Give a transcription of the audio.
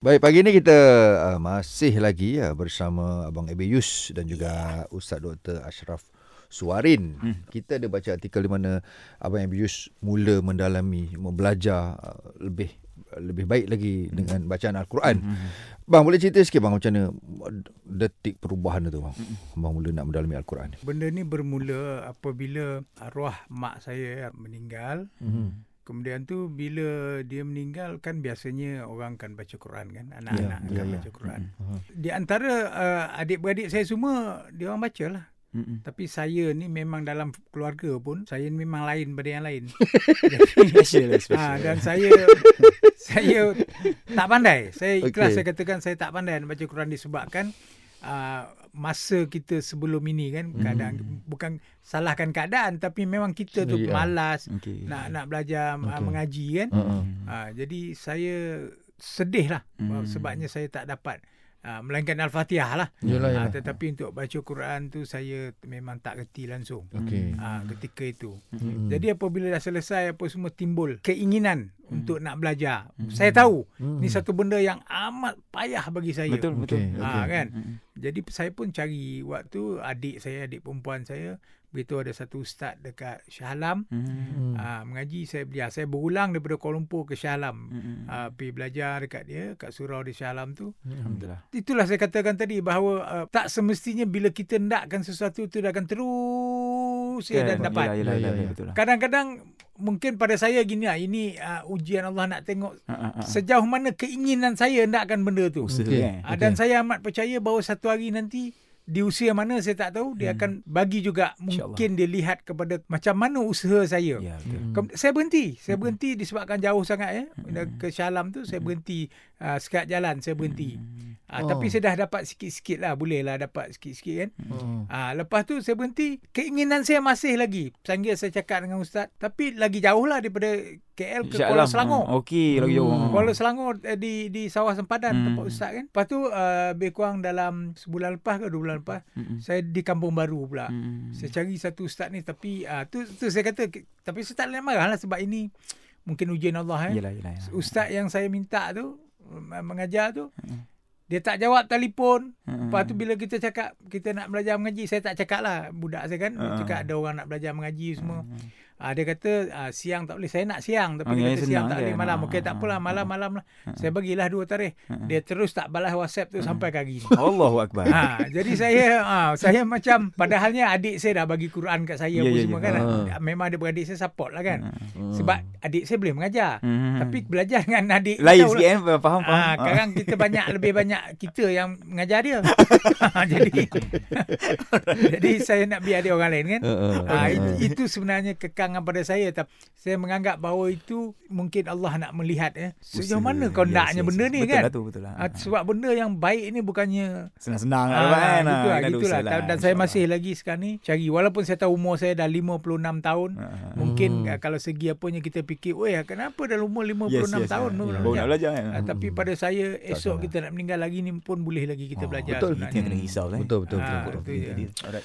Baik, pagi ini kita uh, masih lagi uh, bersama Abang Ebius dan juga Ustaz Dr. Ashraf Suarin. Hmm. Kita ada baca artikel di mana Abang Ebius mula mendalami, belajar uh, lebih lebih baik lagi hmm. dengan bacaan Al-Quran. Hmm. Bang, boleh cerita sikit bang macam mana detik perubahan itu bang? Hmm. Bang mula nak mendalami Al-Quran. Benda ni bermula apabila arwah mak saya meninggal. Hmm. Kemudian tu bila dia meninggal kan biasanya orang kan baca Quran kan anak-anak yeah, akan yeah, baca yeah. Quran. Uh-huh. Di antara uh, adik-beradik saya semua dia orang bacalah. Mm-mm. Tapi saya ni memang dalam keluarga pun saya ni memang lain daripada yang lain. special, special. Ha, dan saya saya tak pandai. Saya ikhlas okay. saya katakan saya tak pandai baca Quran disebabkan uh, masa kita sebelum ini kan mm. kadang bukan salahkan keadaan tapi memang kita tu yeah. malas okay. nak nak belajar okay. uh, mengaji kan uh-uh. uh, jadi saya sedih lah mm. sebabnya saya tak dapat Uh, melainkan Al-Fatihah lah. Yalah, yalah. Uh, tetapi untuk baca Quran tu saya memang tak reti langsung okay. uh, ketika itu. Mm-hmm. Jadi apabila dah selesai apa semua timbul keinginan untuk nak belajar. Mm. Saya tahu mm. ni satu benda yang amat payah bagi saya. Betul betul. Uh, okay. kan? Mm. Jadi saya pun cari waktu adik saya, adik perempuan saya Begitu ada satu ustaz dekat Shah Alam hmm. uh, mengaji saya belajar. Saya berulang daripada Kuala Lumpur ke Shah Alam. Hmm. Uh, pergi belajar dekat dia kat surau di Shah Alam tu. Alhamdulillah. Itulah saya katakan tadi bahawa uh, tak semestinya bila kita hendakkan sesuatu tu dia akan terus okay. ya, dan dapat. Yalah, yalah, yalah, yalah, Kadang-kadang mungkin pada saya gini lah. Ini uh, ujian Allah nak tengok uh, uh, uh. sejauh mana keinginan saya hendakkan benda tu. Okay. Uh, dan okay. saya amat percaya bahawa satu hari nanti di usia mana saya tak tahu dia hmm. akan bagi juga mungkin dia lihat kepada macam mana usaha saya. Ya, hmm. Saya berhenti, saya hmm. berhenti disebabkan jauh sangat ya. Hmm. Ke Syalam tu saya hmm. berhenti uh, sekat jalan saya berhenti. Hmm. Uh, oh. tapi saya dah dapat sikit-sikit lah boleh lah dapat sikit-sikit kan. Hmm. Uh, lepas tu saya berhenti keinginan saya masih lagi. Sambil saya cakap dengan ustaz tapi lagi jauh lah daripada KL ke Kuala Selangor. Hmm. Okey, lagi jauh. Hmm. Kuala Selangor eh, di di sawah sempadan hmm. tempat ustaz kan. Lepas tu uh, lebih kurang dalam sebulan lepas ke dua bulan lepas hmm. saya di Kampung Baru pula. Hmm. Saya cari satu ustaz ni tapi uh, tu tu saya kata tapi saya tak boleh marah lah sebab ini mungkin ujian Allah eh. Yalah, yalah, yalah. Ustaz yang saya minta tu mengajar tu hmm. Dia tak jawab telefon. Hmm. Lepas tu bila kita cakap kita nak belajar mengaji, saya tak cakap lah budak saya kan. Hmm. Cakap ada orang nak belajar mengaji semua. Hmm. Uh, dia kata uh, siang tak boleh. Saya nak siang. Tapi oh, dia kata siang tak boleh. Malam. Okey tak apalah. Malam-malam lah. Saya bagilah dua tarikh. Dia terus tak balas WhatsApp tu sampai ni. Allahu Akbar. Ha, jadi saya uh, saya macam padahalnya adik saya dah bagi Quran kat saya yeah, apa yeah, semua yeah. kan. Uh. Memang ada beradik saya support lah kan. Uh. Sebab adik saya boleh mengajar. Uh. Tapi belajar dengan adik. Lain sikit kan. Faham, faham. Uh, sekarang kita banyak lebih banyak kita yang mengajar dia. jadi jadi saya nak biar dia orang lain kan. Uh, uh, uh, uh. Itu sebenarnya kekang pandangan pada saya tapi saya menganggap bahawa itu mungkin Allah nak melihat ya sejauh mana kau yes, naknya yes, benda yes. ni betul kan? lah tu, betul lah. Uh, sebab benda yang baik ni bukannya senang-senang uh, kan? Gitu lah, gitu lah. lah. dan saya masih lagi sekarang ni cari walaupun saya tahu umur saya dah 56 tahun uh, mungkin hmm. uh, kalau segi apanya kita fikir ya kenapa dah umur 56 yes, yes, tahun? yes, yes. nak belajar kan? Uh, tapi pada saya esok kita nak meninggal lagi ni pun boleh lagi kita oh, belajar betul. kita kena risau betul, betul, betul, betul, betul, betul.